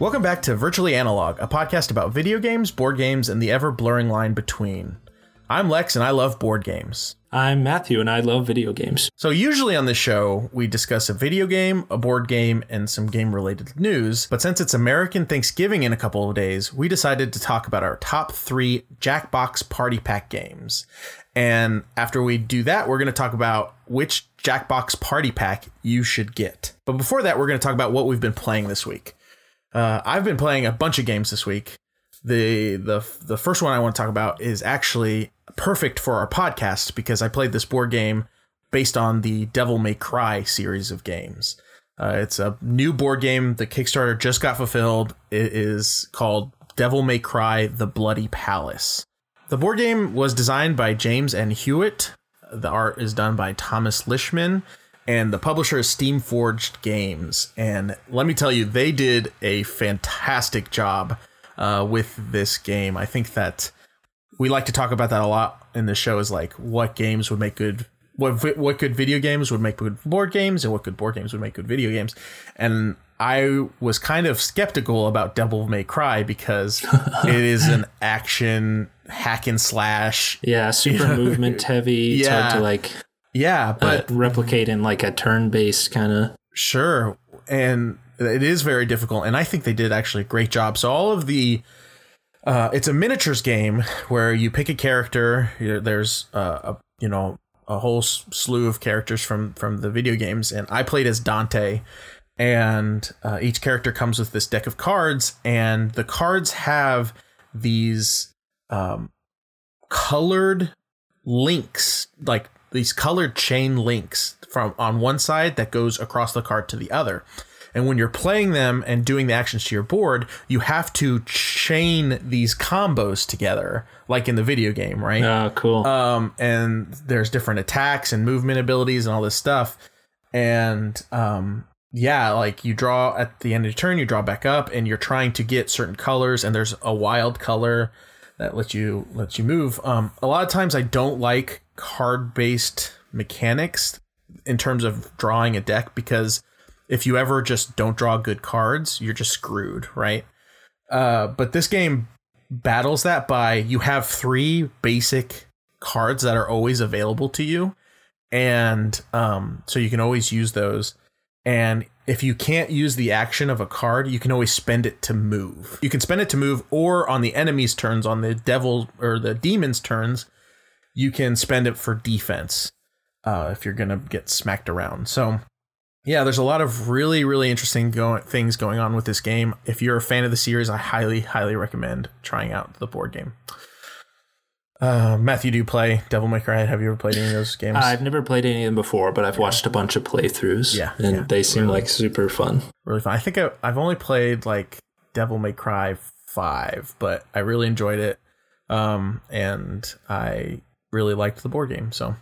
Welcome back to Virtually Analog, a podcast about video games, board games, and the ever blurring line between. I'm Lex and I love board games. I'm Matthew and I love video games. So, usually on this show, we discuss a video game, a board game, and some game related news. But since it's American Thanksgiving in a couple of days, we decided to talk about our top three Jackbox Party Pack games. And after we do that, we're going to talk about which Jackbox Party Pack you should get. But before that, we're going to talk about what we've been playing this week. Uh, I've been playing a bunch of games this week. The the the first one I want to talk about is actually perfect for our podcast because I played this board game based on the Devil May Cry series of games. Uh, it's a new board game. The Kickstarter just got fulfilled. It is called Devil May Cry: The Bloody Palace. The board game was designed by James and Hewitt. The art is done by Thomas Lishman, and the publisher is Steamforged Games. And let me tell you, they did a fantastic job uh, with this game. I think that we like to talk about that a lot in the show. Is like what games would make good. What, what good video games would make good board games and what good board games would make good video games and I was kind of skeptical about Devil May Cry because it is an action hack and slash. Yeah, super you know, movement heavy. It's yeah. hard to like yeah, but uh, replicate in like a turn-based kind of. Sure, and it is very difficult, and I think they did actually a great job. So all of the uh, it's a miniatures game where you pick a character. There's uh, a you know a whole slew of characters from from the video games, and I played as Dante. And uh, each character comes with this deck of cards, and the cards have these um, colored links, like these colored chain links from on one side that goes across the card to the other. And when you're playing them and doing the actions to your board, you have to chain these combos together, like in the video game, right? Oh, cool. Um, and there's different attacks and movement abilities and all this stuff. And um, yeah, like you draw at the end of the turn, you draw back up, and you're trying to get certain colors, and there's a wild color that lets you lets you move. Um, a lot of times I don't like card based mechanics in terms of drawing a deck because if you ever just don't draw good cards, you're just screwed, right? Uh, but this game battles that by you have three basic cards that are always available to you, and um, so you can always use those. And if you can't use the action of a card, you can always spend it to move. You can spend it to move, or on the enemy's turns, on the devil or the demon's turns, you can spend it for defense uh, if you're gonna get smacked around. So yeah, there's a lot of really really interesting go- things going on with this game. If you're a fan of the series, I highly highly recommend trying out the board game. Uh, Matthew, do you play Devil May Cry? Have you ever played any of those games? I've never played any of them before, but I've yeah. watched a bunch of playthroughs. Yeah, and yeah, they seem really, like super fun. Really fun. I think I, I've only played like Devil May Cry five, but I really enjoyed it, um, and I really liked the board game. So,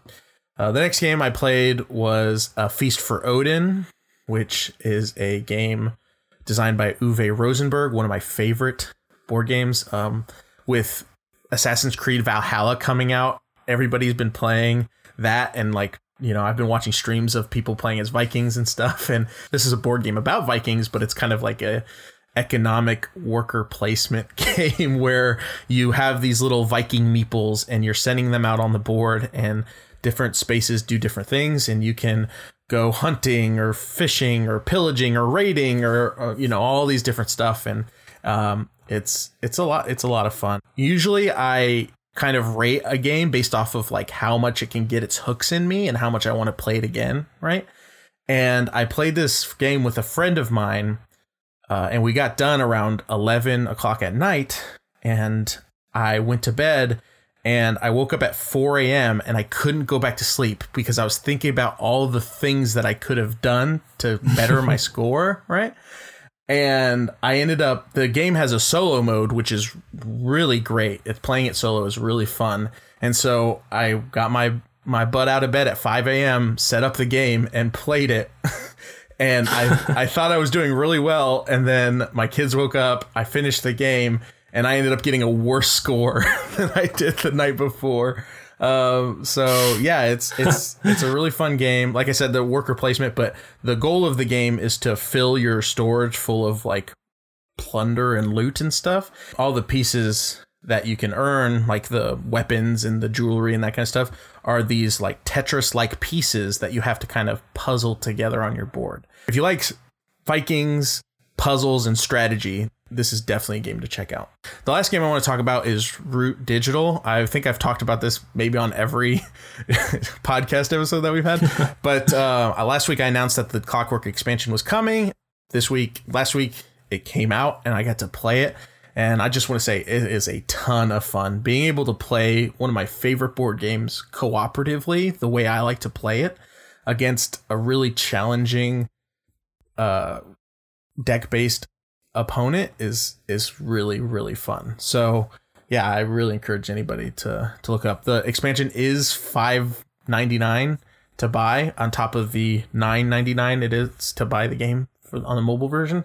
uh, the next game I played was a Feast for Odin, which is a game designed by Uwe Rosenberg, one of my favorite board games. Um, with Assassin's Creed Valhalla coming out, everybody's been playing that and like you know I've been watching streams of people playing as Vikings and stuff and this is a board game about Vikings but it's kind of like a economic worker placement game where you have these little Viking meeples and you're sending them out on the board and different spaces do different things and you can go hunting or fishing or pillaging or raiding or, or you know all these different stuff and um, it's it's a lot it's a lot of fun. Usually I kind of rate a game based off of like how much it can get its hooks in me and how much I want to play it again, right? And I played this game with a friend of mine, uh, and we got done around eleven o'clock at night, and I went to bed. And I woke up at 4 a.m. and I couldn't go back to sleep because I was thinking about all the things that I could have done to better my score, right? and I ended up the game has a solo mode which is really great. It's playing it solo is really fun. And so I got my my butt out of bed at 5 a.m., set up the game and played it. and I I thought I was doing really well and then my kids woke up, I finished the game and I ended up getting a worse score than I did the night before. Um, so yeah, it's it's it's a really fun game. Like I said, the worker placement, but the goal of the game is to fill your storage full of like plunder and loot and stuff. All the pieces that you can earn, like the weapons and the jewelry and that kind of stuff, are these like Tetris like pieces that you have to kind of puzzle together on your board. If you like Vikings, puzzles, and strategy, this is definitely a game to check out. The last game I want to talk about is Root Digital. I think I've talked about this maybe on every podcast episode that we've had. but uh, last week I announced that the Clockwork expansion was coming. This week, last week, it came out and I got to play it. And I just want to say it is a ton of fun. Being able to play one of my favorite board games cooperatively, the way I like to play it, against a really challenging uh, deck based opponent is is really really fun. So yeah, I really encourage anybody to to look up. The expansion is five ninety nine to buy on top of the nine ninety nine it is to buy the game for on the mobile version.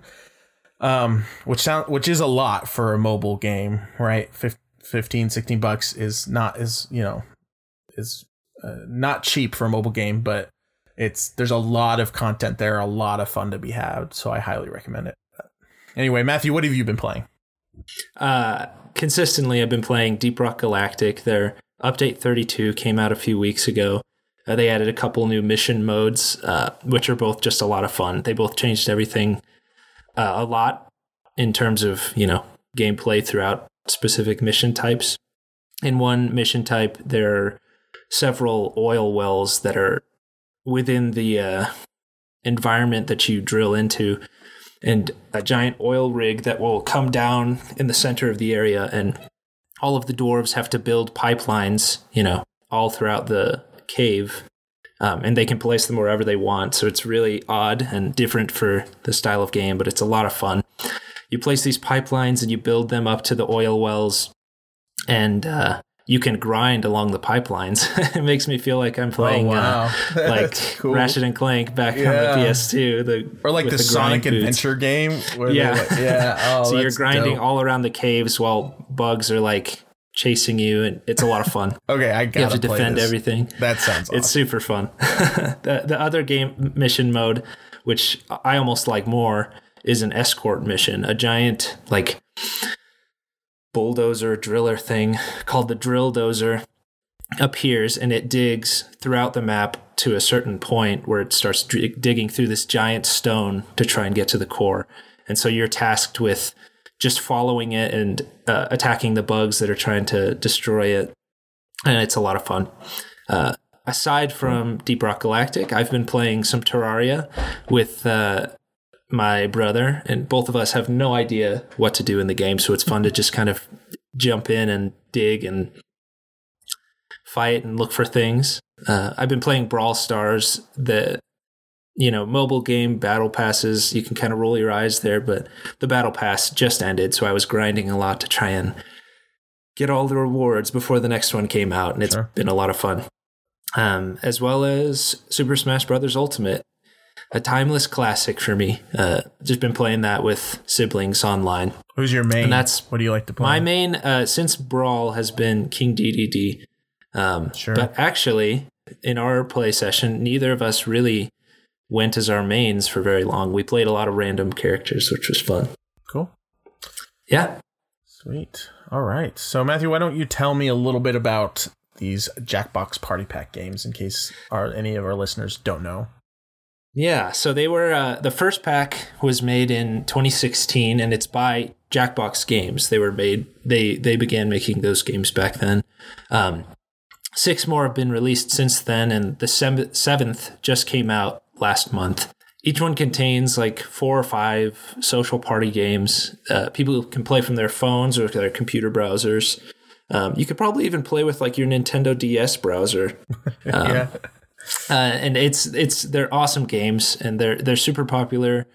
Um, which sound which is a lot for a mobile game, right? 15, 16 bucks is not is you know is uh, not cheap for a mobile game, but it's there's a lot of content there, a lot of fun to be had. So I highly recommend it. Anyway, Matthew, what have you been playing? Uh, consistently, I've been playing Deep Rock Galactic. Their update 32 came out a few weeks ago. Uh, they added a couple new mission modes, uh, which are both just a lot of fun. They both changed everything uh, a lot in terms of you know gameplay throughout specific mission types. In one mission type, there are several oil wells that are within the uh, environment that you drill into and a giant oil rig that will come down in the center of the area and all of the dwarves have to build pipelines you know all throughout the cave um, and they can place them wherever they want so it's really odd and different for the style of game but it's a lot of fun you place these pipelines and you build them up to the oil wells and uh, you can grind along the pipelines. it makes me feel like I'm playing oh, wow. uh, like cool. Ratchet and Clank back yeah. on the PS2. The, or like the, the Sonic Adventure game. yeah. Like, yeah. Oh, so you're grinding dope. all around the caves while bugs are like chasing you and it's a lot of fun. okay, I got You have to defend this. everything. That sounds awesome. It's super fun. the the other game mission mode, which I almost like more, is an escort mission. A giant like bulldozer driller thing called the drill dozer appears and it digs throughout the map to a certain point where it starts d- digging through this giant stone to try and get to the core. And so you're tasked with just following it and uh, attacking the bugs that are trying to destroy it. And it's a lot of fun. Uh, aside from Deep Rock Galactic, I've been playing some Terraria with uh, my brother, and both of us have no idea what to do in the game. So it's fun to just kind of jump in and dig and fight and look for things. Uh, I've been playing Brawl Stars, the you know mobile game battle passes. You can kind of roll your eyes there, but the battle pass just ended, so I was grinding a lot to try and get all the rewards before the next one came out, and it's sure. been a lot of fun. Um, as well as Super Smash Brothers Ultimate a timeless classic for me. Uh, just been playing that with siblings online. Who's your main? And that's what do you like to play? My main uh, since Brawl has been King Dedede. Um, sure. But actually, in our play session, neither of us really went as our mains for very long. We played a lot of random characters, which was fun. Cool. Yeah. Sweet. All right. So Matthew, why don't you tell me a little bit about these Jackbox Party Pack games in case our, any of our listeners don't know? Yeah, so they were uh, the first pack was made in 2016, and it's by Jackbox Games. They were made they they began making those games back then. Um, six more have been released since then, and the seventh just came out last month. Each one contains like four or five social party games. Uh, people can play from their phones or their computer browsers. Um, you could probably even play with like your Nintendo DS browser. Um, yeah uh, and it's it's they're awesome games, and they're they're super popular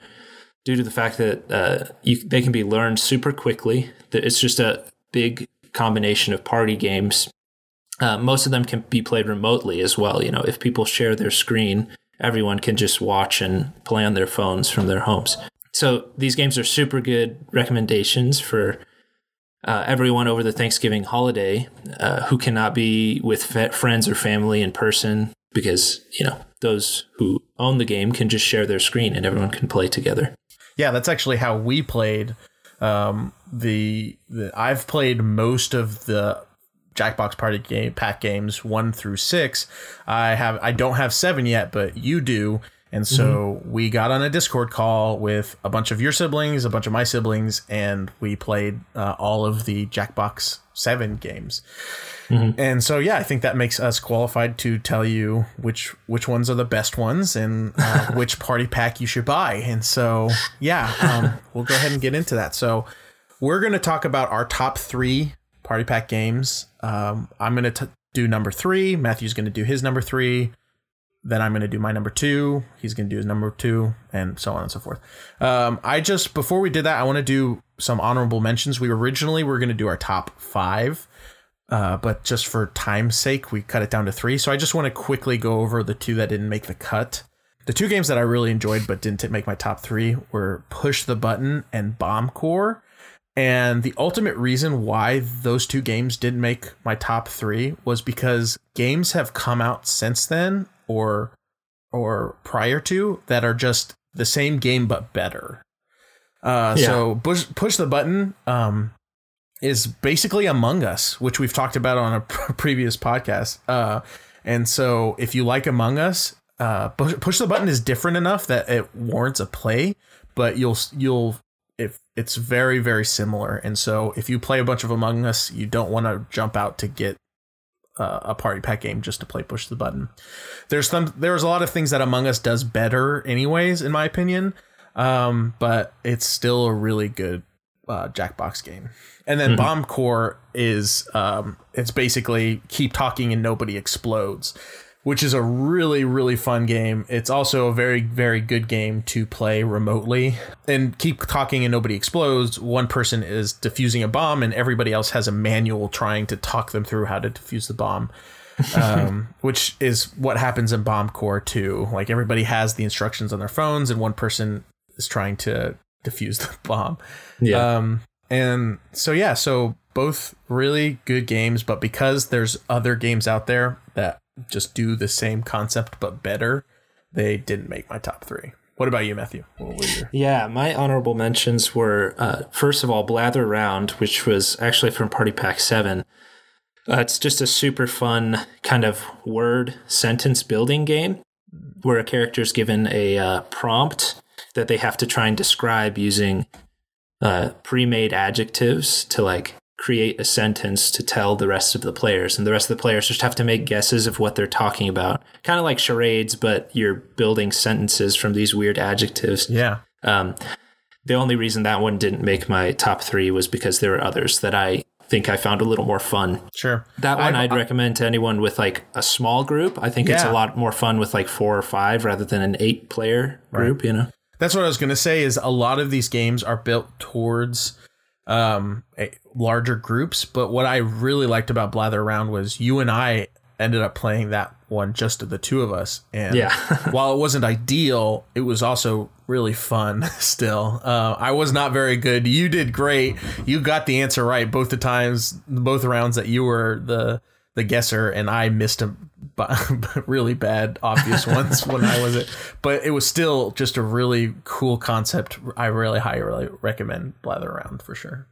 due to the fact that uh, you, they can be learned super quickly. That it's just a big combination of party games. Uh, most of them can be played remotely as well. You know, if people share their screen, everyone can just watch and play on their phones from their homes. So these games are super good recommendations for uh, everyone over the Thanksgiving holiday uh, who cannot be with friends or family in person because you know those who own the game can just share their screen and everyone can play together. Yeah, that's actually how we played Um, the, the I've played most of the Jackbox Party game pack games one through six. I have I don't have seven yet, but you do. And so mm-hmm. we got on a Discord call with a bunch of your siblings, a bunch of my siblings, and we played uh, all of the Jackbox 7 games. Mm-hmm. And so, yeah, I think that makes us qualified to tell you which which ones are the best ones and uh, which party pack you should buy. And so, yeah, um, we'll go ahead and get into that. So, we're going to talk about our top three party pack games. Um, I'm going to do number three. Matthew's going to do his number three. Then I'm going to do my number two. He's going to do his number two, and so on and so forth. Um, I just before we did that, I want to do some honorable mentions. We originally were going to do our top five, uh, but just for time's sake, we cut it down to three. So I just want to quickly go over the two that didn't make the cut. The two games that I really enjoyed but didn't make my top three were Push the Button and Bomb Corp. And the ultimate reason why those two games didn't make my top three was because games have come out since then or or prior to that are just the same game but better. Uh, yeah. So push push the button um, is basically Among Us, which we've talked about on a previous podcast. Uh, and so if you like Among Us, uh, push, push the button is different enough that it warrants a play, but you'll you'll if it's very very similar. And so if you play a bunch of Among Us, you don't want to jump out to get uh, a party pack game just to play push the button. There's some there's a lot of things that Among Us does better, anyways, in my opinion. Um, but it's still a really good uh, Jackbox game. And then mm-hmm. Bomb Corp is um, it's basically keep talking and nobody explodes which is a really really fun game. It's also a very very good game to play remotely and keep talking and nobody explodes. One person is defusing a bomb and everybody else has a manual trying to talk them through how to defuse the bomb. um, which is what happens in Bomb Corp too. Like everybody has the instructions on their phones, and one person is trying to defuse the bomb. Yeah. Um, and so yeah, so both really good games, but because there's other games out there just do the same concept but better, they didn't make my top three. What about you, Matthew? Your- yeah, my honorable mentions were uh, first of all Blather Round, which was actually from Party Pack Seven. Uh, it's just a super fun kind of word sentence building game where a character is given a uh, prompt that they have to try and describe using uh, pre-made adjectives to like create a sentence to tell the rest of the players and the rest of the players just have to make guesses of what they're talking about. Kind of like charades but you're building sentences from these weird adjectives. Yeah. Um, the only reason that one didn't make my top three was because there were others that i think i found a little more fun. Sure. That one I, would recommend to anyone with like a small group. I think yeah. it's a lot more fun with like four or five rather than an eight player group right. you know? That's what i was going to say is a lot of these games are built towards um, larger groups. But what I really liked about Blather Around was you and I ended up playing that one just the two of us. And yeah. while it wasn't ideal, it was also really fun still. Uh, I was not very good. You did great. You got the answer right both the times, both rounds that you were the the guesser, and I missed a really bad obvious ones when I was it. But it was still just a really cool concept. I really highly recommend Blather Around for sure.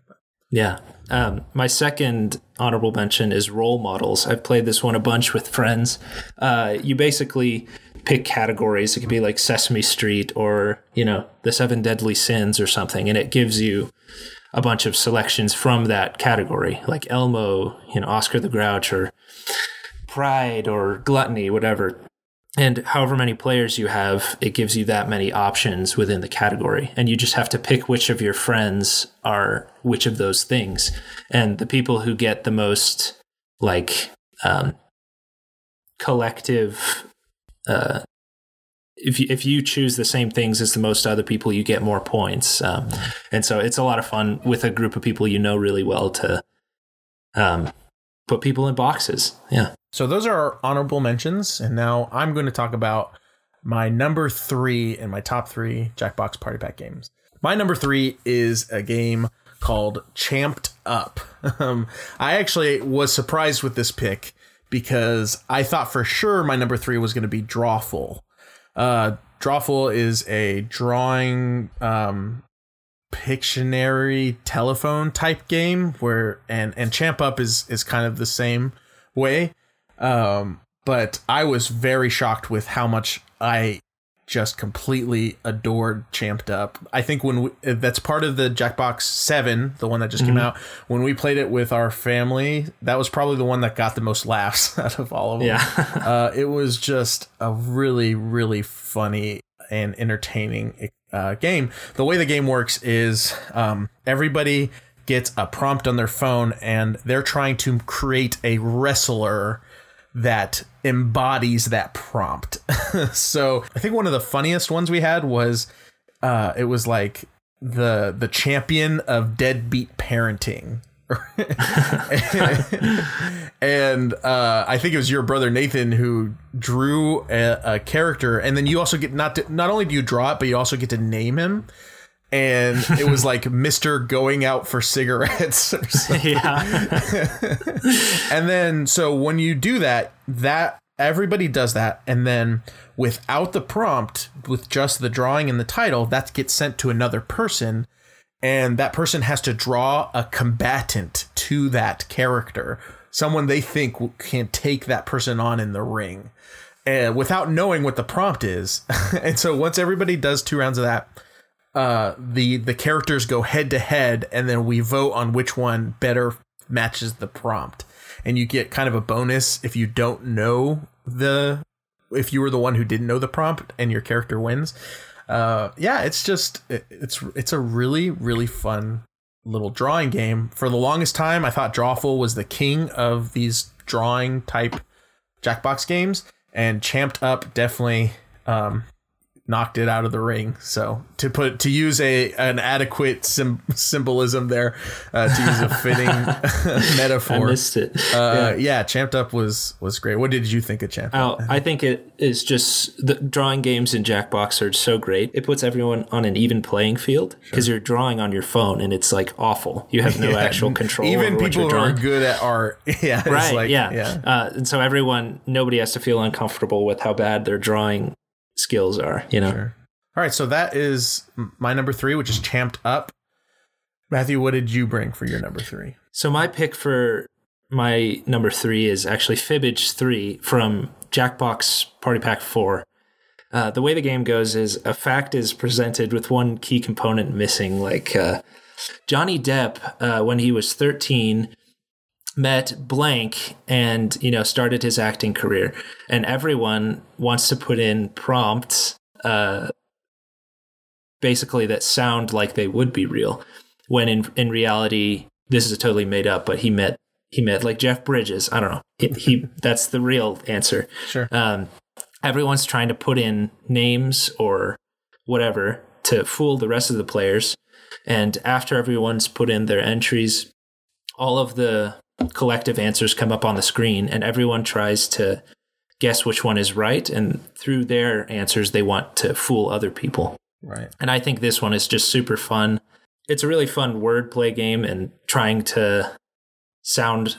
Yeah. Um, my second honorable mention is role models. I've played this one a bunch with friends. Uh, you basically pick categories. It could be like Sesame Street or, you know, the Seven Deadly Sins or something. And it gives you a bunch of selections from that category, like Elmo, you know, Oscar the Grouch, or Pride, or Gluttony, whatever. And however many players you have, it gives you that many options within the category. And you just have to pick which of your friends are which of those things. And the people who get the most, like, um, collective uh, if you, if you choose the same things as the most other people, you get more points. Um, and so it's a lot of fun with a group of people you know really well to um, put people in boxes. Yeah. So those are our honorable mentions, and now I'm going to talk about my number three and my top three Jackbox Party Pack games. My number three is a game called Champed Up. Um, I actually was surprised with this pick because I thought for sure my number three was going to be Drawful. Uh, Drawful is a drawing um, Pictionary telephone type game where and and Champ Up is is kind of the same way. Um, but I was very shocked with how much I just completely adored Champed Up. I think when we, that's part of the Jackbox 7, the one that just mm-hmm. came out, when we played it with our family, that was probably the one that got the most laughs out of all of them. Yeah. uh, it was just a really, really funny and entertaining uh, game. The way the game works is um, everybody gets a prompt on their phone and they're trying to create a wrestler that embodies that prompt. so I think one of the funniest ones we had was uh, it was like the the champion of deadbeat parenting. and uh, I think it was your brother Nathan who drew a, a, character, and then you also get not to, not only do you draw it, but you also get to name him and it was like Mr. going out for cigarettes or something. Yeah. and then so when you do that, that everybody does that and then without the prompt with just the drawing and the title, that gets sent to another person and that person has to draw a combatant to that character, someone they think can take that person on in the ring. And without knowing what the prompt is. and so once everybody does two rounds of that, uh, the the characters go head to head, and then we vote on which one better matches the prompt. And you get kind of a bonus if you don't know the if you were the one who didn't know the prompt and your character wins. Uh, yeah, it's just it, it's it's a really really fun little drawing game. For the longest time, I thought Drawful was the king of these drawing type Jackbox games, and Champed Up definitely um, knocked it out of the ring. So to put to use a an adequate sim- symbolism there, uh, to use a fitting metaphor. I missed it. Uh, yeah. yeah, Champed Up was was great. What did you think of Champed Up? Oh, I think it is just the drawing games in Jackbox are so great. It puts everyone on an even playing field because sure. you're drawing on your phone and it's like awful. You have no yeah. actual control. Even people who are good at art, yeah, right, like, yeah, yeah. Uh, and so everyone, nobody has to feel uncomfortable with how bad they're drawing skills are, you know. Sure. All right, so that is my number 3 which is champed up. Matthew, what did you bring for your number 3? So my pick for my number 3 is actually Fibbage 3 from Jackbox Party Pack 4. Uh, the way the game goes is a fact is presented with one key component missing. Like uh, Johnny Depp, uh, when he was 13, met blank and you know started his acting career. And everyone wants to put in prompts uh basically that sound like they would be real when in in reality this is totally made up but he met he met like Jeff Bridges. I don't know. He, he that's the real answer. Sure. Um everyone's trying to put in names or whatever to fool the rest of the players. And after everyone's put in their entries all of the collective answers come up on the screen and everyone tries to guess which one is right and through their answers they want to fool other people. Right. And i think this one is just super fun. It's a really fun wordplay game and trying to sound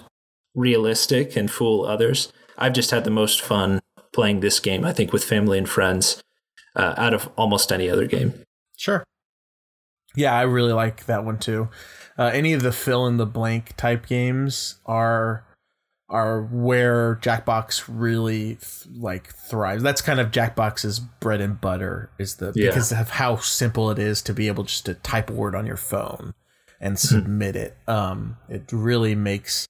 realistic and fool others. I've just had the most fun playing this game i think with family and friends uh, out of almost any other game. Sure. Yeah i really like that one too uh, any of the fill in the blank type games are are where Jackbox really like thrives. That's kind of Jackbox's bread and butter is the yeah. because of how simple it is to be able just to type a word on your phone and mm-hmm. submit it. Um, it really makes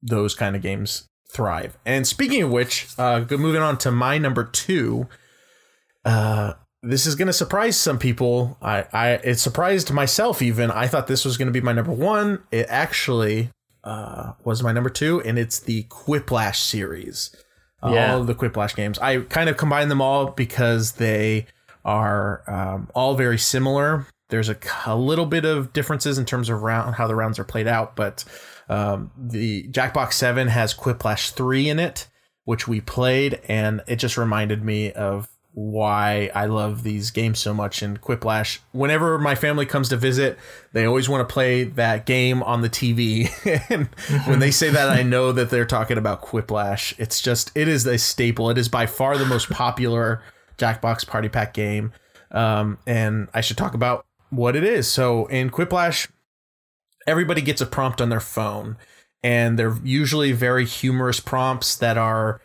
those kind of games thrive. And speaking of which, uh, moving on to my number two, uh, this is going to surprise some people. I, I, it surprised myself even. I thought this was going to be my number one. It actually uh, was my number two, and it's the Quiplash series. Yeah. All of the Quiplash games. I kind of combine them all because they are um, all very similar. There's a, a, little bit of differences in terms of round how the rounds are played out, but um, the Jackbox Seven has Quiplash three in it, which we played, and it just reminded me of why I love these games so much. And Quiplash, whenever my family comes to visit, they always want to play that game on the TV. and when they say that, I know that they're talking about Quiplash. It's just, it is a staple. It is by far the most popular Jackbox Party Pack game. Um, and I should talk about what it is. So in Quiplash, everybody gets a prompt on their phone, and they're usually very humorous prompts that are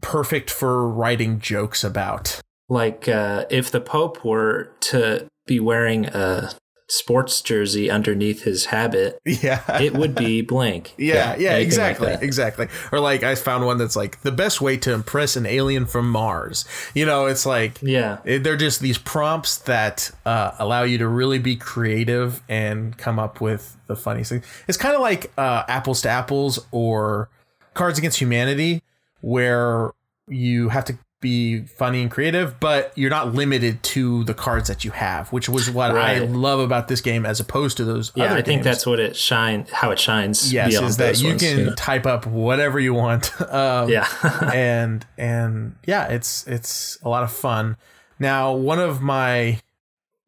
perfect for writing jokes about. Like uh, if the Pope were to be wearing a sports jersey underneath his habit, Yeah. it would be blank. Yeah, yeah, like exactly, that. exactly. Or like I found one that's like the best way to impress an alien from Mars. You know, it's like Yeah. they're just these prompts that uh, allow you to really be creative and come up with the funniest thing. It's kind of like uh, Apples to Apples or Cards Against Humanity, where you have to be funny and creative, but you're not limited to the cards that you have, which was what I love about this game as opposed to those. Yeah, other I think that's what it shine how it shines. yes, is that you ones, can know? type up whatever you want. Um, Yeah. and and yeah, it's it's a lot of fun. Now, one of my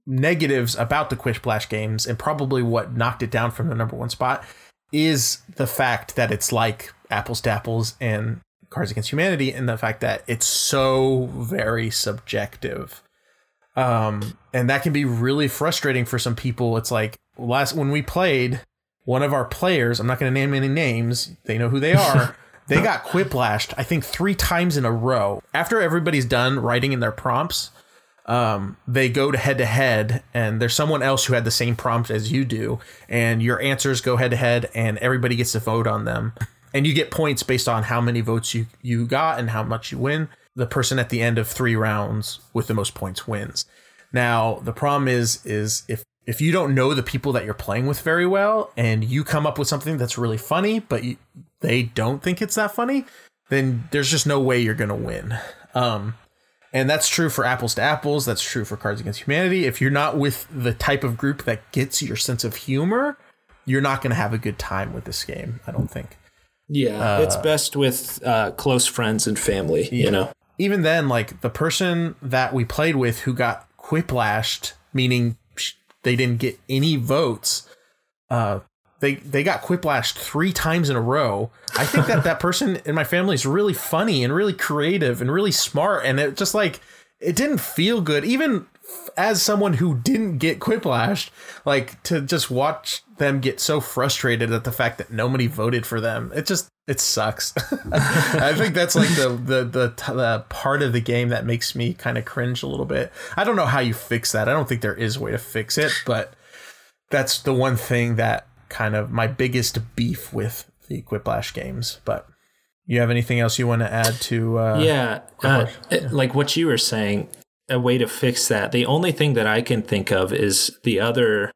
negatives about the Quish Quiplash games, and probably what knocked it down from the number one spot, is the fact that it's like Apples to Apples and Cards Against Humanity, and the fact that it's so very subjective. Um, and that can be really frustrating for some people. It's like last when we played, one of our players, I'm not going to name any names, they know who they are. they got quiplashed, I think, three times in a row. After everybody's done writing in their prompts, um, they go to head to head, and there's someone else who had the same prompt as you do, and your answers go head to head, and everybody gets to vote on them. And you get points based on how many votes you, you got and how much you win. The person at the end of three rounds with the most points wins. Now, the problem is is if if you don't know the people that you're playing with very well and you come up with something that's really funny but you, they don't think it's that funny, then there's just no way you're to win. Um and that's true for apples to apples, that's true for Cards Against Humanity. If you're not with the type of group that gets your sense of humor, you're not going to have a good time with this game, I don't think. Yeah, it's best with uh, close friends and family. You know. even then, like the person that we played with who got quiplashed, meaning they didn't get any votes, uh, they they got quiplashed three times in a row. I think that that person in my family is really funny and really creative and really smart, and it just like it didn't feel good, even as someone who didn't get quiplashed, like to just watch them get so frustrated at the fact that nobody voted for them. It just it sucks. I think that's like the the the, the part of the game that makes me kind of cringe a little bit. I don't know how you fix that. I don't think there is a way to fix it, but that's the one thing that kind of my biggest beef with the Quiplash games. But you have anything else you want to add to? Uh, yeah, uh, it- like what you were saying, a way to fix that. The only thing that I can think of is the other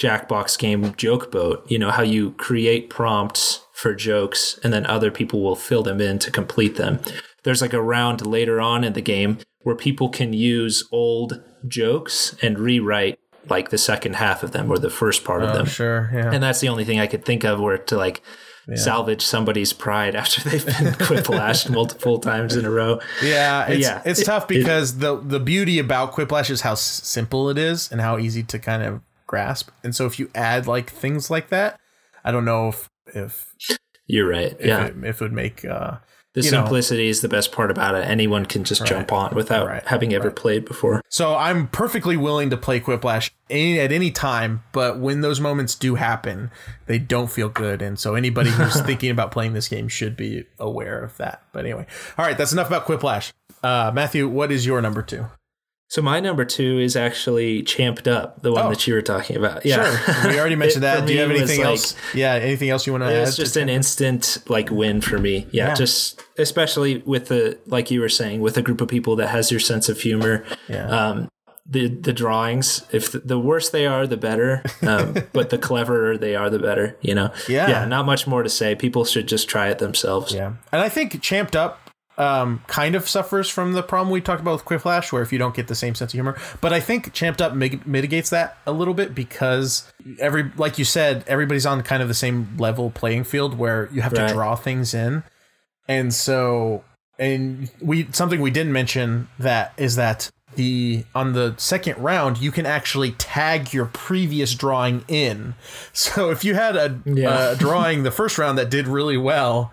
Jackbox game, Joke Boat. You know how you create prompts for jokes, and then other people will fill them in to complete them. There's like a round later on in the game where people can use old jokes and rewrite like the second half of them or the first part of Oh, them. sure. Yeah. And that's the only thing I could think of where to like salvage somebody's pride after they've been quiplashed multiple times in a row. Yeah, it's, yeah, it's tough because the the beauty about Quiplash is how simple it is and how easy to kind of grasp. And so if you add like things like that, I don't know if if You're right. if, yeah. it, if it would make uh the you know. simplicity is the best part about it. Anyone can just jump on without Right. having ever played before. So I'm perfectly willing to play Quiplash any, at any time, but when those moments do happen, they don't feel good. And so anybody who's thinking about playing this game should be aware of that. But anyway, all right, that's enough about Quiplash. Uh, Matthew, what is your number two? So my number two is actually Champed Up, the one Oh. that you were talking about. Yeah. Sure, we already mentioned that. Do you have anything like- else? Yeah, anything else you want to add? was just an instant like win for me. Yeah, Yeah. just especially with the like you were saying with a group of people that has your sense of humor. Yeah. Um, the the drawings, if the, the worse they are, the better. Um, but the cleverer they are, the better. You know. Yeah. Yeah. Not much more to say. People should just try it themselves. Yeah, and I think Champed Up um, kind of suffers from the problem we talked about with Quiplash, where if you don't get the same sense of humor. But I think Champed Up mig- mitigates that a little bit because every, like you said, everybody's on kind of the same level playing field where you have Right. to draw things in, and so and we something we didn't mention that is that the on the second round you can actually tag your previous drawing in so if you had a, Yeah. a drawing the first round that did really well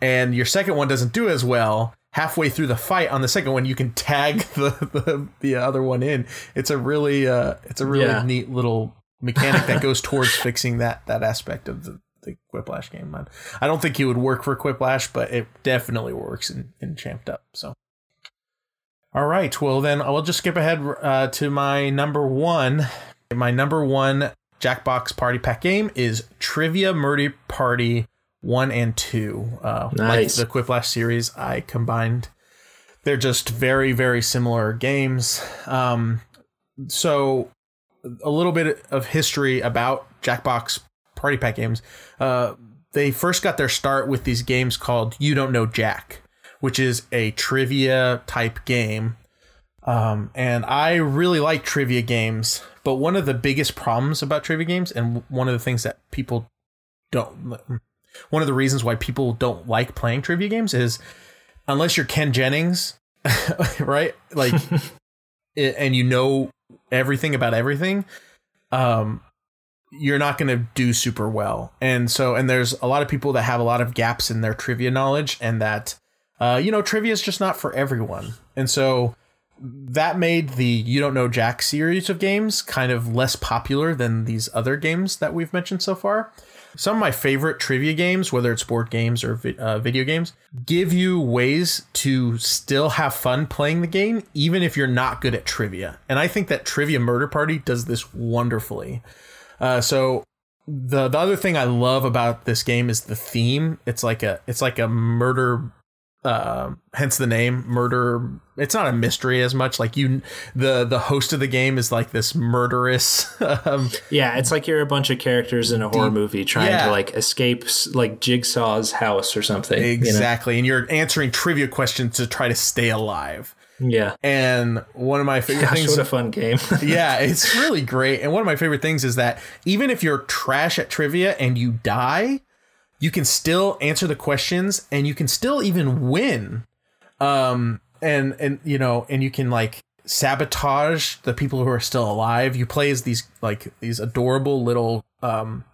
and your second one doesn't do as well halfway through the fight on the second one, you can tag the the, the other one in. It's a really uh, it's a really Yeah. neat little mechanic that goes towards fixing that that aspect of the, the Quiplash game. Man. I don't think it would work for Quiplash, but it definitely works in, in Champed Up. So. All right. Well, then I'll just skip ahead uh, to my number one. My number one Jackbox Party Pack game is Trivia Murder Party 1 and 2. Uh, Nice. Like the Quiplash series, I combined. They're just very, very similar games. Um, so, a little bit of history about Jackbox Party Pack games. Uh, they first got their start with these games called You Don't Know Jack, which is a trivia type game. Um, and I really like trivia games, but one of the biggest problems about trivia games, and one of the things that people don't, one of the reasons why people don't like playing trivia games is unless you're Ken Jennings, right? Like, it, and you know everything about everything, um, you're not going to do super well. And so, and there's a lot of people that have a lot of gaps in their trivia knowledge, and that, uh, you know, trivia is just not for everyone. And so, that made the You Don't Know Jack series of games kind of less popular than these other games that we've mentioned so far. Some of my favorite trivia games, whether it's board games or uh, video games, give you ways to still have fun playing the game, even if you're not good at trivia. And I think that Trivia Murder Party does this wonderfully. Uh, so the the other thing I love about this game is the theme. It's like a it's like a murder uh, hence the name murder it's not a mystery as much like you the the host of the game is like this murderous um, Yeah, it's like you're a bunch of characters in a horror movie trying Yeah. to like escape like Jigsaw's house or something. you know? exactly and you're answering trivia questions to try to stay alive Yeah. and one of my favorite Gosh, things what a fun game. yeah, it's really great. And one of my favorite things is that even if you're trash at trivia and you die, you can still answer the questions and you can still even win. Um and and you know, and you can like sabotage the people who are still alive. You play as these like these adorable little um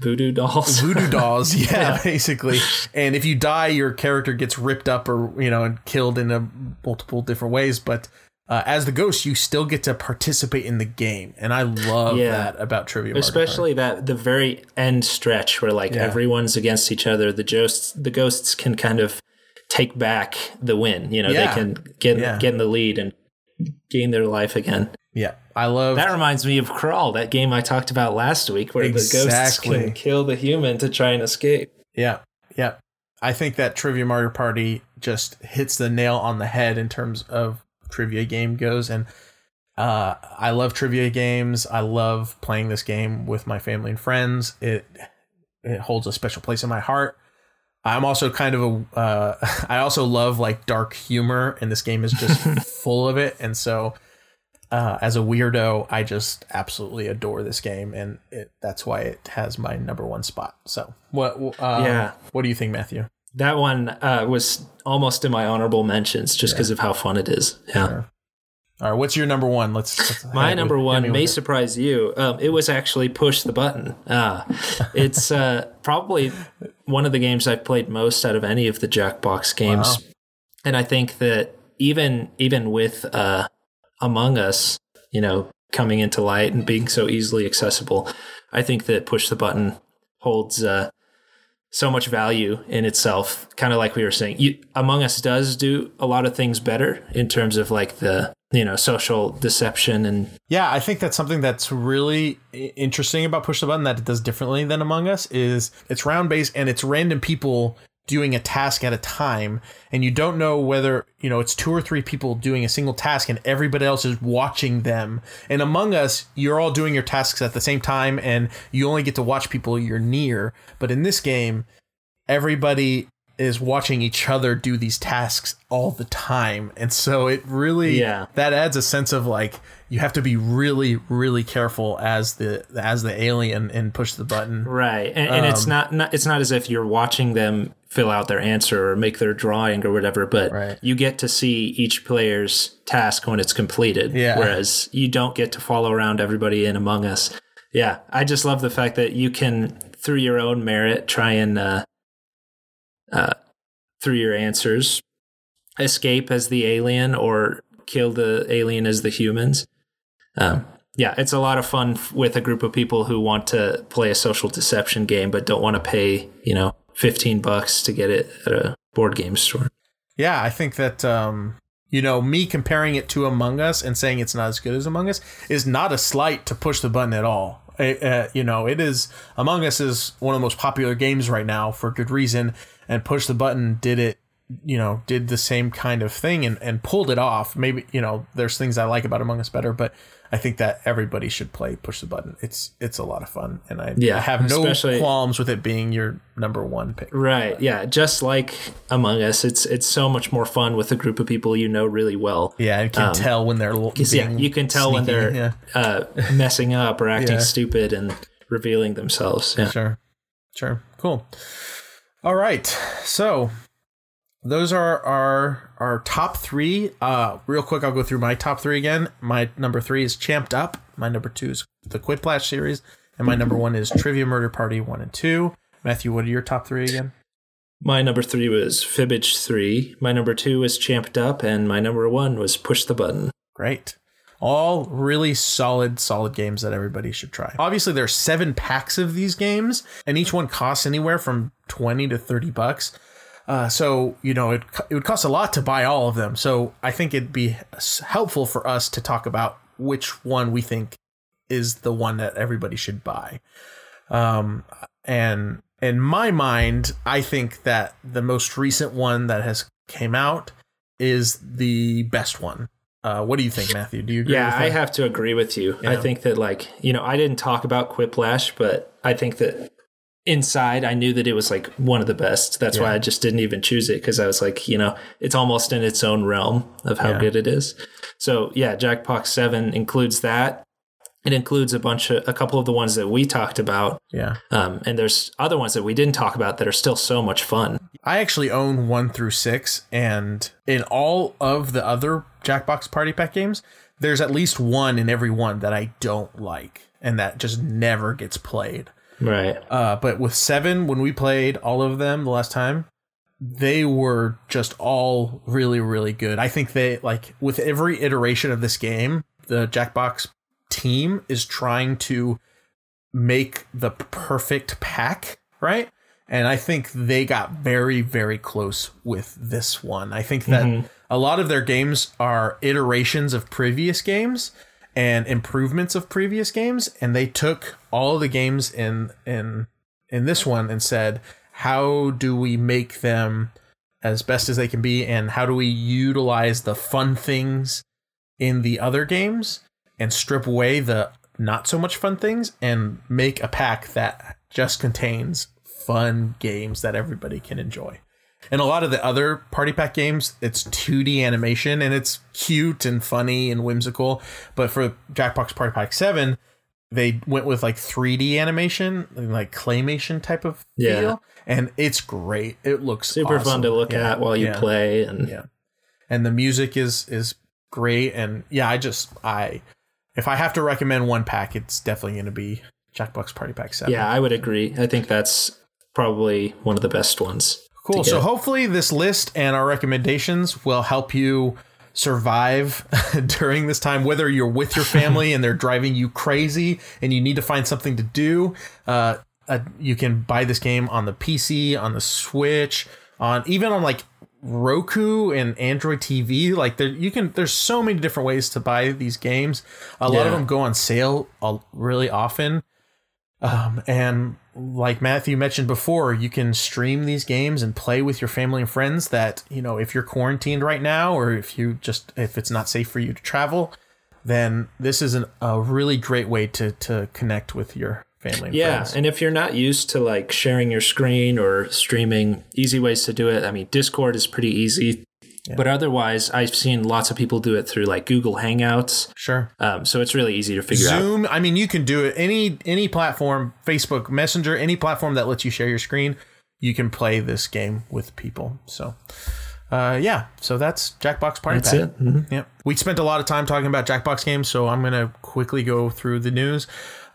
Voodoo dolls. voodoo dolls yeah, basically and if you die your character gets ripped up or you know and killed in a multiple different ways but uh, as the ghost you still get to participate in the game and i love Yeah. that about trivia Especially that the very end stretch where like Yeah. everyone's against each other. The ghosts the ghosts can kind of take back the win. You know, Yeah. they can get get in the lead and gain their life again. Yeah i love That reminds me of Crawl, that game I talked about last week, where the ghosts can kill the human to try and escape. yeah yeah i think that trivia Murder party just hits the nail on the head in terms of trivia game goes and uh, I love trivia games. I love playing this game with my family and friends. It it holds a special place in my heart. I'm also kind of a. Uh, I also love like dark humor, and this game is just full of it. And so, uh, as a weirdo, I just absolutely adore this game, and it, that's why it has my number one spot. So, what? Uh, Yeah. What do you think, Matthew? That one uh, was almost in my honorable mentions just because of how fun it is. Yeah. All right, what's your number one? Let's. let's My number with- one may it. surprise you. Um, it was actually Push the Button. Uh, it's uh, probably one of the games I've played most out of any of the Jackbox games, Wow. and I think that even even with uh, Among Us, you know, coming into light and being so easily accessible, I think that Push the Button holds uh, so much value in itself. Kind of like we were saying, you, Among Us does do a lot of things better in terms of like the you know social deception and Yeah, I think that's something that's really interesting about Push the Button that it does differently than Among Us is it's round based and it's random people doing a task at a time and you don't know whether, you know, it's two or three people doing a single task and everybody else is watching them. And Among Us, you're all doing your tasks at the same time and you only get to watch people you're near. But in this game, everybody is watching each other do these tasks all the time. And so it really Yeah. that adds a sense of like you have to be really really careful as the as the alien and push the button. right and, and it's um, not, not it's not as if you're watching them fill out their answer or make their drawing or whatever but Right. you get to see each player's task when it's completed Yeah. whereas you don't get to follow around everybody in among us yeah i just love the fact that you can through your own merit try and uh, uh, through your answers escape as the alien or kill the alien as the humans. Um, yeah, it's a lot of fun f- with a group of people who want to play a social deception game but don't want to pay, you know, 15 bucks to get it at a board game store. Yeah, I think that um, you know me comparing it to Among Us and saying it's not as good as Among Us is not a slight to push the button at all. Uh, you know, it is Among Us is one of the most popular games right now for good reason, and push the button did it. You know, did the same kind of thing and, and pulled it off. Maybe you know, there's things I like about Among Us better, but I think that everybody should play Push the Button. It's it's a lot of fun, and I, Yeah, I have no qualms with it being your number one pick. Right. Yeah. Just like Among Us, it's it's so much more fun with a group of people you know really well. Yeah, you can tell when they're 'Cause, yeah, you can tell when they're yeah. uh, messing up or acting Yeah. stupid and revealing themselves. Yeah. Sure. Sure. Cool. All right. So those are our our top three. Uh real quick, I'll go through my top three again. My number three is Champed Up. My number two is the Quiplash series. And my number one is Trivia Murder Party one and two. Matthew, what are your top three again? My number three was Fibbage 3. My number two was Champed Up. And my number one was Push the Button. Great. All really solid, solid games that everybody should try. Obviously, there's seven packs of these games, and each one costs anywhere from 20 to 30 bucks. Uh, so, you know, it, it would cost a lot to buy all of them. So I think it'd be helpful for us to talk about which one we think is the one that everybody should buy. Um, and in my mind, I think that the most recent one that has came out is the best one. Uh, what do you think, Matthew? Do you agree Yeah, I have to agree with you. I think that, like, you know, I didn't talk about Quiplash, but I think that inside I knew that it was like one of the best. That's why I just didn't even choose it because I was like, you know, it's almost in its own realm of how Yeah. good it is. So, yeah, Jackbox 7 includes that. It includes a bunch of a couple of the ones that we talked about. yeah. Um, and there's other ones that we didn't talk about that are still so much fun. I actually own one through six, and in all of the other Jackbox Party Pack games, there's at least one in every one that I don't like, and that just never gets played. Right. Uh, but with seven, when we played all of them the last time, they were just all really, really good. I think they like with every iteration of this game, the Jackbox team is trying to make the perfect pack, right? And I think they got very, very close with this one. I think that a lot of their games are iterations of previous games and improvements of previous games, and they took all the games in in in this one and said, how do we make them as best as they can be, and how do we utilize the fun things in the other games and strip away the not so much fun things and make a pack that just contains fun games that everybody can enjoy. And a lot of the other party pack games, it's 2D animation and it's cute and funny and whimsical. But for Jackbox Party Pack 7, they went with like 3D animation, like claymation type of Yeah. feel. And it's great. It looks Super fun to look Yeah, at while you yeah play. And yeah and the music is is great and yeah i just i if i have to recommend one pack it's definitely going to be jackbox party pack 7 Yeah, I would agree. I think that's probably one of the best ones. Cool so hopefully this list and our recommendations will help you survive during this time whether you're with your family and they're driving you crazy and you need to find something to do uh, uh, you can buy this game on the pc on the switch on even on like Roku and Android TV. Like there, you can. There's so many different ways to buy these games. A lot of them go on sale uh, really often. Um, and like Matthew mentioned before, you can stream these games and play with your family and friends. That you know, if you're quarantined right now, or if you just if it's not safe for you to travel, then this is an, a really great way to to connect with your family. And Yeah, friends. and if you're not used to like sharing your screen or streaming, easy ways to do it. I mean, Discord is pretty easy. But otherwise, I've seen lots of people do it through like Google Hangouts. sure. Um, so it's really easy to figure out. Zoom. I mean, you can do it any any platform, Facebook Messenger, any platform that lets you share your screen. You can play this game with people. So, uh, yeah. So that's Jackbox Party That's Pack. it. Mhm. Yep. We spent a lot of time talking about Jackbox games, so I'm gonna quickly go through the news.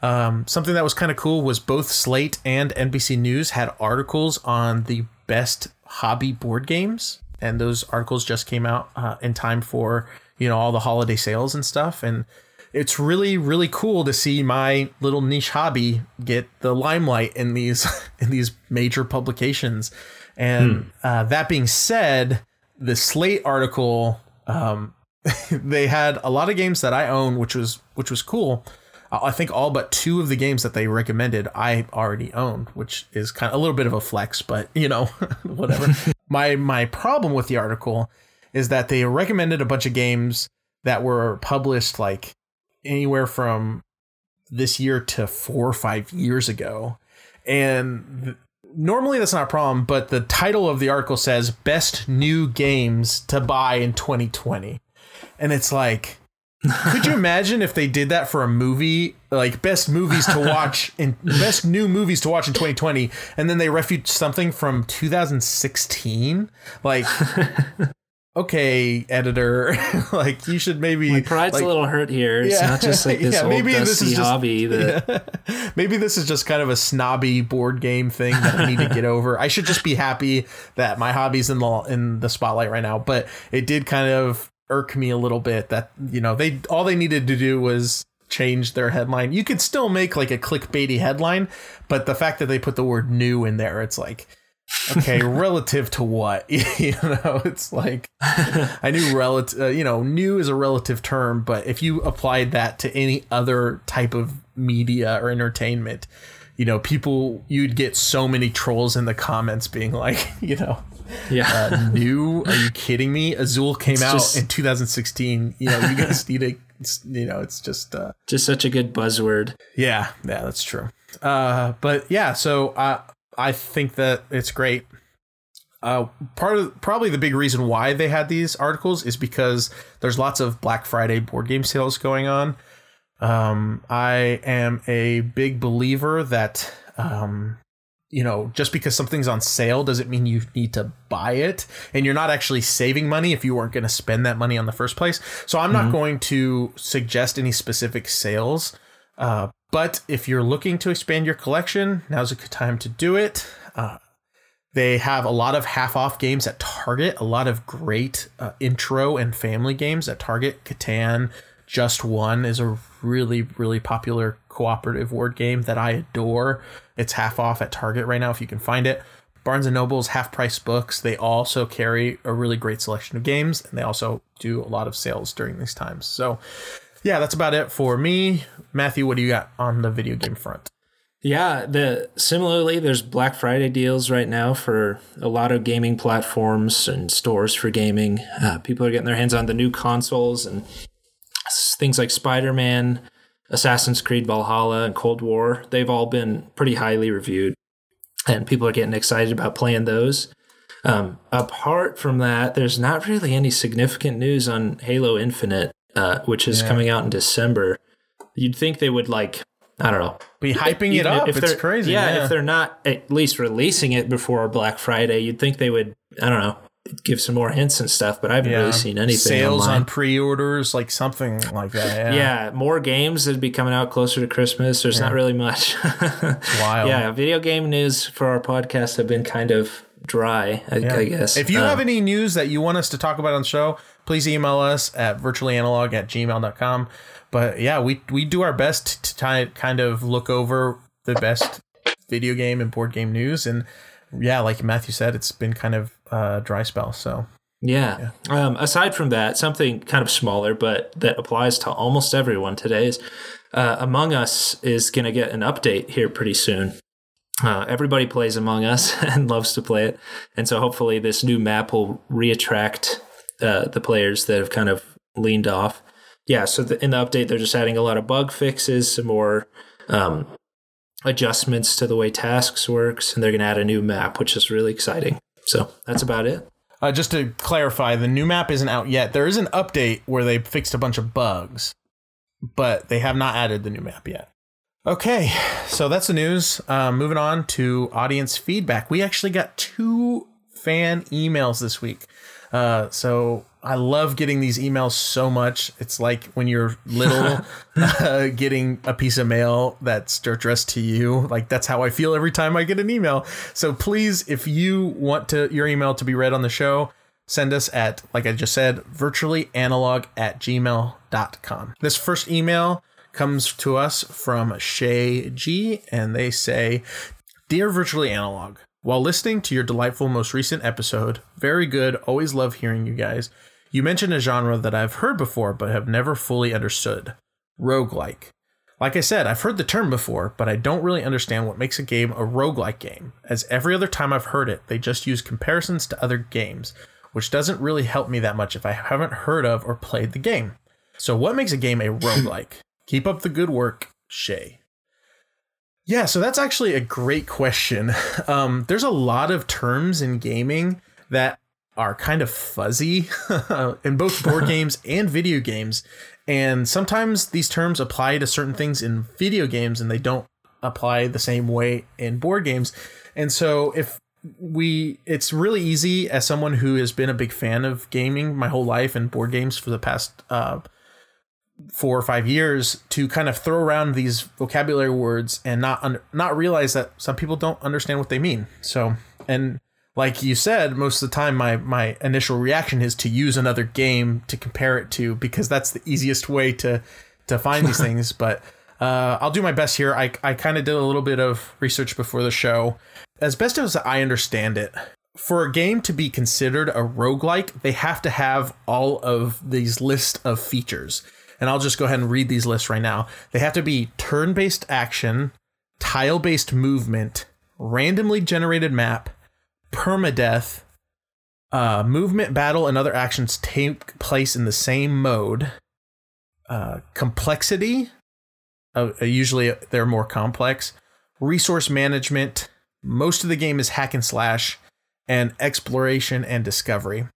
Um, something that was kind of cool was both Slate and NBC News had articles on the best hobby board games. And those articles just came out uh, in time for you know all the holiday sales and stuff. And it's really really cool to see my little niche hobby get the limelight in these in these major publications. And hmm. uh, that being said, the Slate article um, they had a lot of games that I own, which was which was cool. I think all but two of the games that they recommended I already owned, which is kind of a little bit of a flex, but you know, whatever. My my problem with the article is that they recommended a bunch of games that were published like anywhere from this year to 4 or 5 years ago. And th- normally that's not a problem, but the title of the article says best new games to buy in 2020. And it's like could you imagine if they did that for a movie, like best movies to watch in best new movies to watch in 2020, and then they refute something from 2016? Like, okay, editor, like you should maybe. My pride's like, a little hurt here. It's yeah, not just like this yeah, old maybe this is just, hobby that. Yeah. maybe this is just kind of a snobby board game thing that I need to get over. I should just be happy that my hobby's in the in the spotlight right now, but it did kind of irk me a little bit that you know they all they needed to do was change their headline. You could still make like a clickbaity headline, but the fact that they put the word new in there, it's like okay, relative to what? you know, it's like I knew relative, uh, you know, new is a relative term, but if you applied that to any other type of media or entertainment, you know, people you'd get so many trolls in the comments being like, you know, yeah. Uh, new? Are you kidding me? Azul came it's out just, in 2016. You know, you guys need to. You know, it's just uh, just such a good buzzword. Yeah, yeah, that's true. Uh, but yeah, so uh, I think that it's great. Uh, part of probably the big reason why they had these articles is because there's lots of Black Friday board game sales going on. Um, I am a big believer that um, you know, just because something's on sale doesn't mean you need to buy it. And you're not actually saving money if you weren't going to spend that money on the first place. So I'm mm-hmm. not going to suggest any specific sales. Uh, but if you're looking to expand your collection, now's a good time to do it. Uh, they have a lot of half off games at Target, a lot of great uh, intro and family games at Target. Catan, Just One is a really, really popular cooperative word game that I adore. It's half off at Target right now if you can find it. Barnes and Noble's half price books. They also carry a really great selection of games and they also do a lot of sales during these times. So, yeah, that's about it for me. Matthew, what do you got on the video game front? Yeah, the similarly, there's Black Friday deals right now for a lot of gaming platforms and stores for gaming. Uh, people are getting their hands on the new consoles and things like Spider Man, Assassin's Creed Valhalla and Cold War, they've all been pretty highly reviewed, and people are getting excited about playing those. Um, apart from that, there's not really any significant news on Halo Infinite, uh, which is yeah. coming out in December. You'd think they would like, I don't know, be hyping it up. If it's crazy. Yeah, yeah, if they're not at least releasing it before Black Friday, you'd think they would. I don't know, give some more hints and stuff, but I haven't yeah. really seen anything. Sales online. on pre-orders, like something like that. Yeah. yeah, more games that'd be coming out closer to Christmas. There's yeah. not really much. wild. Yeah, video game news for our podcast have been kind of dry, I, I guess. If you have um, any news that you want us to talk about on the show, please email us at virtuallyanalog at gmail.com. But yeah, we we do our best to t- kind of look over the best video game and board game news and yeah, like Matthew said, it's been kind of a dry spell. So yeah. yeah. Um, aside from that, something kind of smaller, but that applies to almost everyone today is uh, Among Us is going to get an update here pretty soon. Uh, everybody plays Among Us and loves to play it, and so hopefully this new map will reattract uh, the players that have kind of leaned off. Yeah, so the, in the update, they're just adding a lot of bug fixes, some more um, adjustments to the way tasks works, and they're going to add a new map, which is really exciting. So that's about it. Uh, just to clarify, the new map isn't out yet. There is an update where they fixed a bunch of bugs, but they have not added the new map yet. Okay, so that's the news. Uh, moving on to audience feedback. We actually got two fan emails this week. Uh, so I love getting these emails so much. It's like when you're little, uh, getting a piece of mail that's addressed to you. Like that's how I feel every time I get an email. So please, if you want to your email to be read on the show, send us at, like I just said, virtuallyanalog at gmail.com. This first email comes to us from Shay G, and they say, Dear Virtually Analog, while listening to your delightful most recent episode, very good, always love hearing you guys. You mentioned a genre that I've heard before but have never fully understood roguelike. Like I said, I've heard the term before, but I don't really understand what makes a game a roguelike game, as every other time I've heard it, they just use comparisons to other games, which doesn't really help me that much if I haven't heard of or played the game. So, what makes a game a roguelike? Keep up the good work, Shay. Yeah, so that's actually a great question. Um, there's a lot of terms in gaming that are kind of fuzzy in both board games and video games. And sometimes these terms apply to certain things in video games and they don't apply the same way in board games. And so if we it's really easy as someone who has been a big fan of gaming my whole life and board games for the past uh, four or five years to kind of throw around these vocabulary words and not un- not realize that some people don't understand what they mean. So and like you said, most of the time my my initial reaction is to use another game to compare it to because that's the easiest way to to find these things. But uh, I'll do my best here. I I kind of did a little bit of research before the show. As best as I understand it, for a game to be considered a roguelike, they have to have all of these list of features. And I'll just go ahead and read these lists right now. They have to be turn-based action, tile-based movement, randomly generated map, permadeath, uh, movement, battle, and other actions take place in the same mode. Uh, complexity, uh, usually they're more complex. Resource management, most of the game is hack and slash, and exploration and discovery.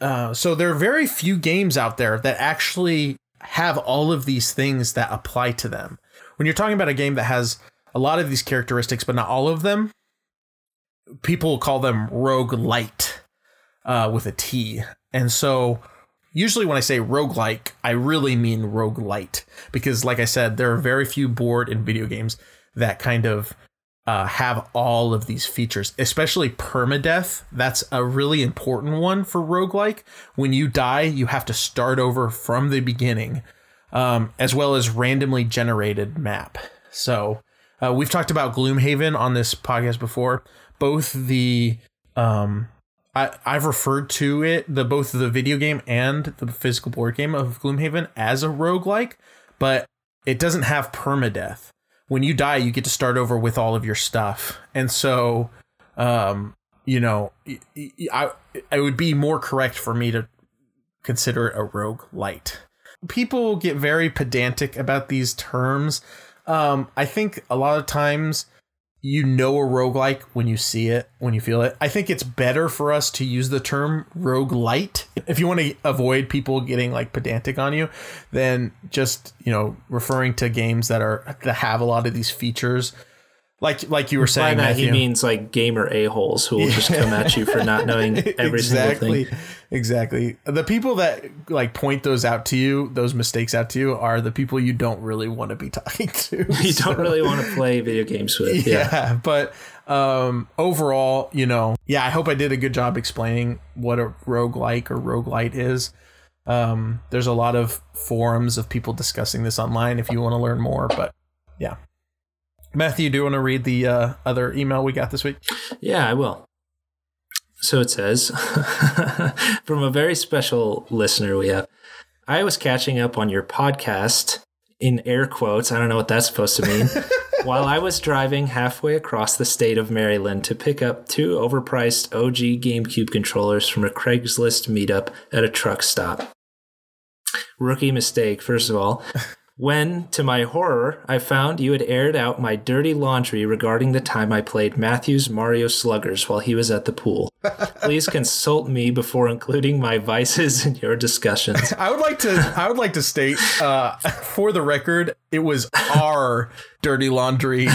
Uh, so there are very few games out there that actually have all of these things that apply to them. When you're talking about a game that has a lot of these characteristics, but not all of them, people call them roguelite uh, with a T. And so usually when I say roguelike, I really mean roguelite because like I said, there are very few board and video games that kind of uh, have all of these features, especially permadeath. That's a really important one for roguelike. When you die, you have to start over from the beginning, um, as well as randomly generated map. So uh, we've talked about Gloomhaven on this podcast before both the um I, I've referred to it, the both the video game and the physical board game of Gloomhaven as a roguelike, but it doesn't have permadeath. When you die, you get to start over with all of your stuff. And so um, you know, I it would be more correct for me to consider it a rogue light. People get very pedantic about these terms. Um, I think a lot of times you know a roguelike when you see it, when you feel it. I think it's better for us to use the term roguelite. If you want to avoid people getting like pedantic on you, then just, you know, referring to games that are that have a lot of these features like like you were saying, that Matthew. he means like gamer a holes who will just come at you for not knowing every exactly, single thing. Exactly. The people that like point those out to you, those mistakes out to you, are the people you don't really want to be talking to. You So- don't really want to play video games with. yeah, Yeah. but um overall you know yeah i hope i did a good job explaining what a roguelike or roguelite is um there's a lot of forums of people discussing this online if you want to learn more but yeah matthew do you want to read the uh, other email we got this week Yeah, I will. So it says from a very special listener we have. I was catching up on your podcast in air quotes. I don't know what that's supposed to mean. while I was driving halfway across the state of Maryland to pick up two overpriced OG GameCube controllers from a Craigslist meetup at a truck stop. Rookie mistake, first of all. When, to my horror, I found you had aired out my dirty laundry regarding the time I played Matthew's Mario Sluggers while he was at the pool. Please consult me before including my vices in your discussions. i would like to i would like to state uh for the record it was our dirty laundry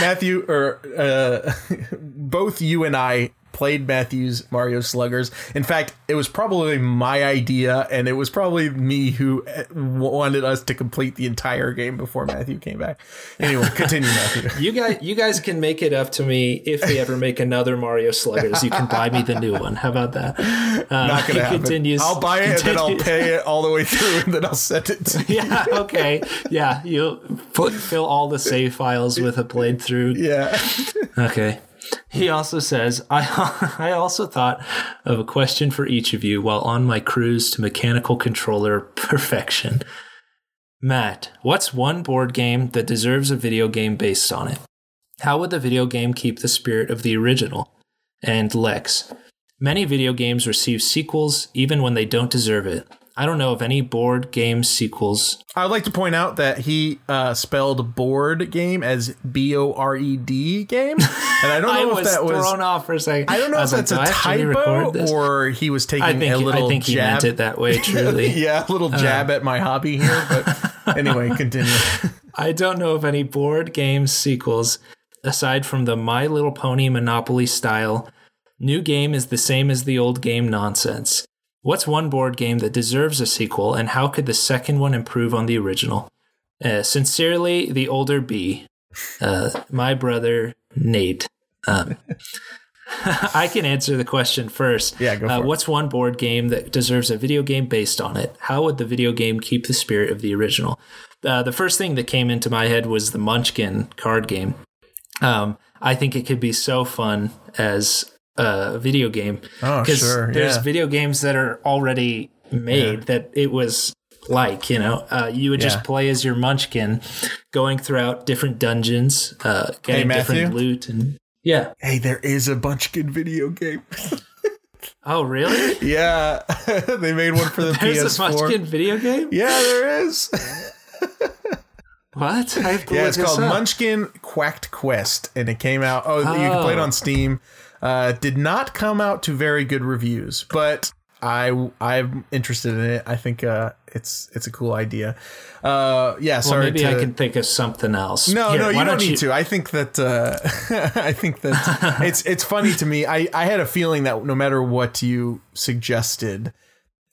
matthew or uh both you and i played Matthew's Mario Sluggers. In fact, it was probably my idea, and it was probably me who eh, wanted us to complete the entire game before Matthew came back. Anyway, continue, Matthew. You guys, you guys can make it up to me if they ever make another Mario Sluggers. You can buy me the new one. How about that? Uh, Not gonna happen. continues- I'll buy it and then I'll pay it all the way through, and then I'll send it to you. Yeah. Okay. Yeah. You put fill all the save files with a blade through. Yeah. Okay. He also says, I, I also thought of a question for each of you while on my cruise to mechanical controller perfection. Matt, what's one board game that deserves a video game based on it? How would the video game keep the spirit of the original? And Lex, many video games receive sequels even when they don't deserve it. I don't know of any board game sequels. I would like to point out that he uh, spelled board game as B O R E D game, and I don't I know if was that was. thrown off for a second. I don't know if like, that's "Do a I typo or he was taking I think a little I think he jab. meant it that way. Truly, Uh. yeah, a little jab at my hobby here, but anyway, continue. I don't know of any board game sequels aside from the My Little Pony Monopoly style. New game is the same as the old game nonsense. What's one board game that deserves a sequel, and how could the second one improve on the original? Uh, sincerely, the older B, uh, my brother Nate. Um, I can answer the question first. Yeah, go for uh, it. What's one board game that deserves a video game based on it? How would the video game keep the spirit of the original? Uh, the first thing that came into my head was the Munchkin card game. Um, I think it could be so fun as a video game Oh, sure. there's yeah. video games that are already made that it was like you know uh, you would Yeah. just play as your munchkin going throughout different dungeons uh, getting Matthew? different loot and yeah hey, there is a munchkin video game. oh really yeah, they made one for the there's a PS4. munchkin video game Yeah, there is. what I have to Yeah, it's called. Munchkin Quacked Quest, and it came out. Oh, you can play it Oh. on Steam. Uh, did not come out to very good reviews, but I I'm interested in it. I think uh, it's it's a cool idea. Uh, yeah, well, sorry. maybe to, I can think of something else No, Here, no, you why don't need you- to. I think that uh, I think that it's it's funny to me. I I had a feeling that no matter what you suggested,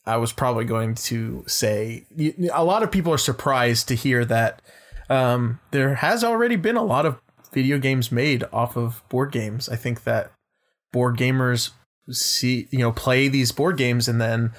I was probably going to say. A lot of people are surprised to hear that um, there has already been a lot of video games made off of board games. I think that board gamers see you know play these board games and then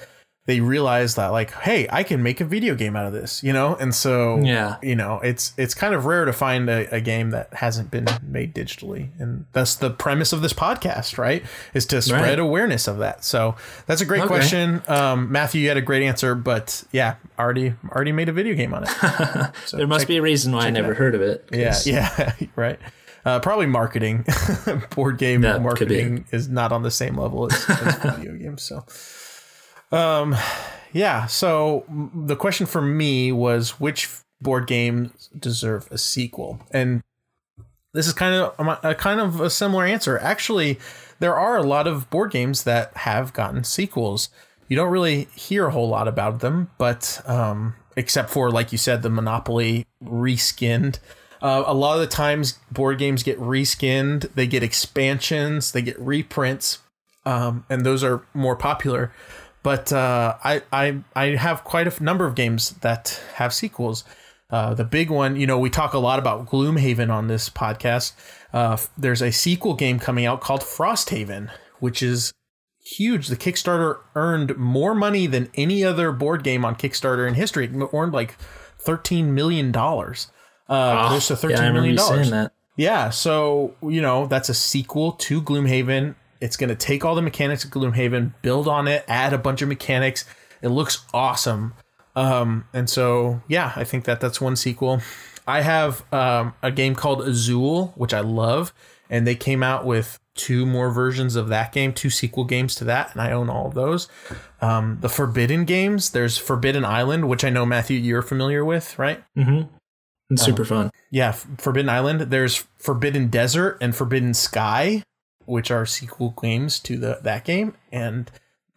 they realize that like hey i can make a video game out of this you know? And so Yeah. you know it's it's kind of rare to find a, a game that hasn't been made digitally. And that's the premise of this podcast right? Is to spread Right. awareness of that. So that's a great Okay. question. Um, matthew you had a great answer but yeah already already made a video game on it. So there must check- be a reason why I never heard of it yeah yeah right uh, probably marketing. Board game marketing is not on the same level as, as video games so. Um yeah so the question for me was which board games deserve a sequel? And this is kind of a, a kind of a similar answer. Actually there are a lot of board games that have gotten sequels. You don't really hear a whole lot about them but um except for like you said the monopoly reskinned uh, a lot of the times board games get reskinned they get expansions they get reprints um, and those are more popular. But uh, I, I I have quite a number of games that have sequels. Uh, the big one, you know, we talk a lot about Gloomhaven on this podcast. Uh, there's a sequel game coming out called Frosthaven, which is huge. The Kickstarter earned more money than any other board game on Kickstarter in history. It earned like thirteen million Uh, close to yeah, thirteen remember million dollars. Yeah, so you know that's a sequel to Gloomhaven. It's going to take all the mechanics of Gloomhaven, build on it, add a bunch of mechanics. It looks awesome. Um, and so yeah, I think that that's one sequel. I have um, a game called Azul, which I love, and they came out with two more versions of that game, two sequel games to that, and I own all of those. Um, the Forbidden games, there's Forbidden Island, which I know Matthew you're familiar with, right? It's super fun Yeah, Forbidden Island. There's Forbidden Desert and Forbidden Sky, which are sequel games to the that game, and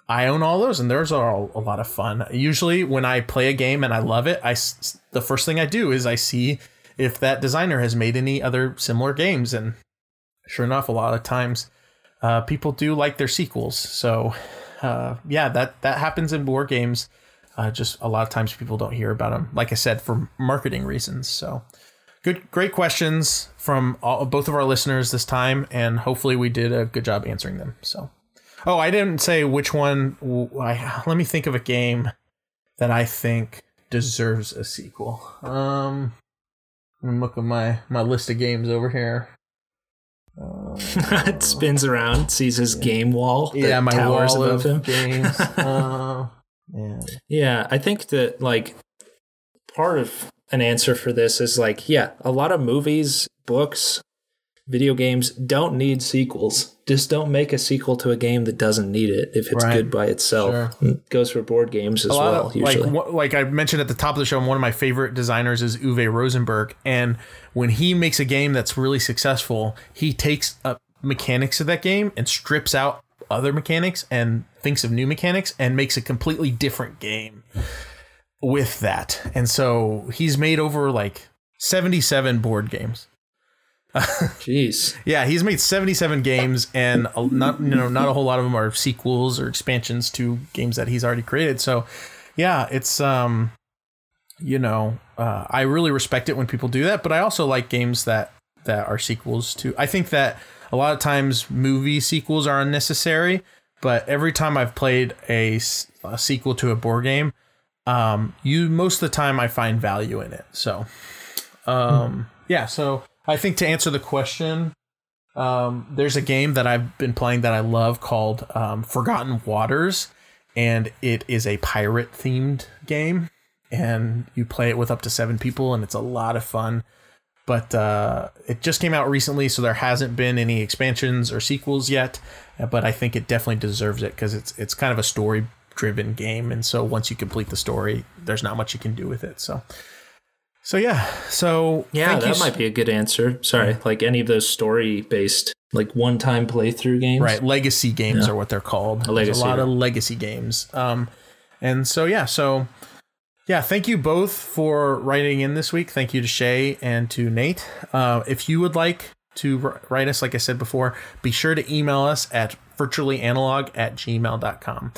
I own all those, and those are all a lot of fun. Usually, when I play a game and I love it, I the first thing I do is I see if that designer has made any other similar games, and sure enough, a lot of times uh, people do like their sequels. So uh, yeah, that that happens in board games. Uh, just a lot of times people don't hear about them. Like I said, for marketing reasons. So good, great questions from all, both of our listeners this time, and hopefully we did a good job answering them. So, oh, I didn't say which one. I, let me think of a game that I think deserves a sequel. Um, I'm look at my my list of games over here. Uh, it spins around, sees his yeah. game wall. Yeah, my towers wall above him. games. uh, yeah. yeah, I think that like part of an answer for this is like, yeah, a lot of movies, books, video games don't need sequels. Just don't make a sequel to a game that doesn't need it if it's right. good by itself. Sure. It goes for board games as well. Of, usually, like, like I mentioned at the top of the show, one of my favorite designers is Uwe Rosenberg, and when he makes a game that's really successful, he takes up mechanics of that game and strips out other mechanics and thinks of new mechanics and makes a completely different game with that. And so he's made over like 77 board games. Jeez. yeah, he's made 77 games and not you know not a whole lot of them are sequels or expansions to games that he's already created. So, yeah, it's um you know, uh, I really respect it when people do that, but I also like games that that are sequels to. I think that a lot of times movie sequels are unnecessary, but every time I've played a, a sequel to a board game, um, you most of the time I find value in it. So, um, yeah. So I think to answer the question, um, there's a game that I've been playing that I love called um, Forgotten Waters, and it is a pirate themed game, and you play it with up to seven people, and it's a lot of fun. But uh, it just came out recently, so there hasn't been any expansions or sequels yet. But I think it definitely deserves it because it's it's kind of a story driven game, and so once you complete the story, there's not much you can do with it. So, so yeah, so yeah, that might be a good answer. Sorry, like any of those story based, like one time playthrough games, right? Legacy games yeah. are what they're called. A, legacy, a lot of legacy games. Um, and so yeah, so yeah, thank you both for writing in this week. Thank you to Shay and to Nate. Uh, if you would like to write us, like I said before, be sure to email us at virtuallyanalog at gmail.com.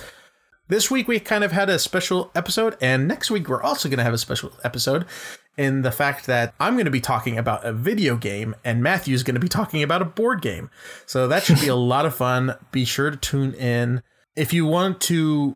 This week we kind of had a special episode, and next week we're also going to have a special episode in the fact that I'm going to be talking about a video game and Matthew's going to be talking about a board game. So that should be a lot of fun. Be sure to tune in. If you want to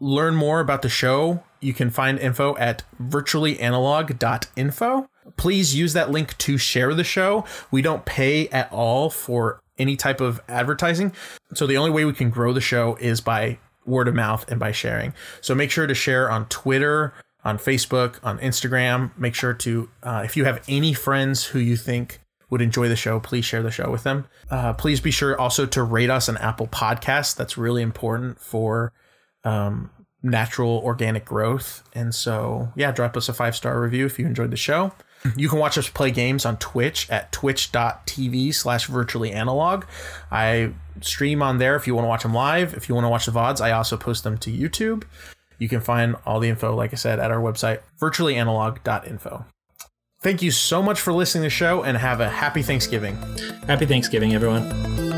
learn more about the show, you can find info at virtuallyanalog.info. Please use that link to share the show. We don't pay at all for any type of advertising. So the only way we can grow the show is by word of mouth and by sharing. So make sure to share on Twitter, on Facebook, on Instagram. Make sure to, uh, if you have any friends who you think would enjoy the show, please share the show with them. Uh, please be sure also to rate us on Apple Podcasts. That's really important for um, natural organic growth. And so, yeah, drop us a five star review if you enjoyed the show. You can watch us play games on Twitch at twitch.tv slash virtually analog. I stream on there if you want to watch them live. If you want to watch the VODs, I also post them to YouTube. You can find all the info, like I said, at our website, virtuallyanalog.info. Thank you so much for listening to the show and have a happy Thanksgiving. Happy Thanksgiving, everyone.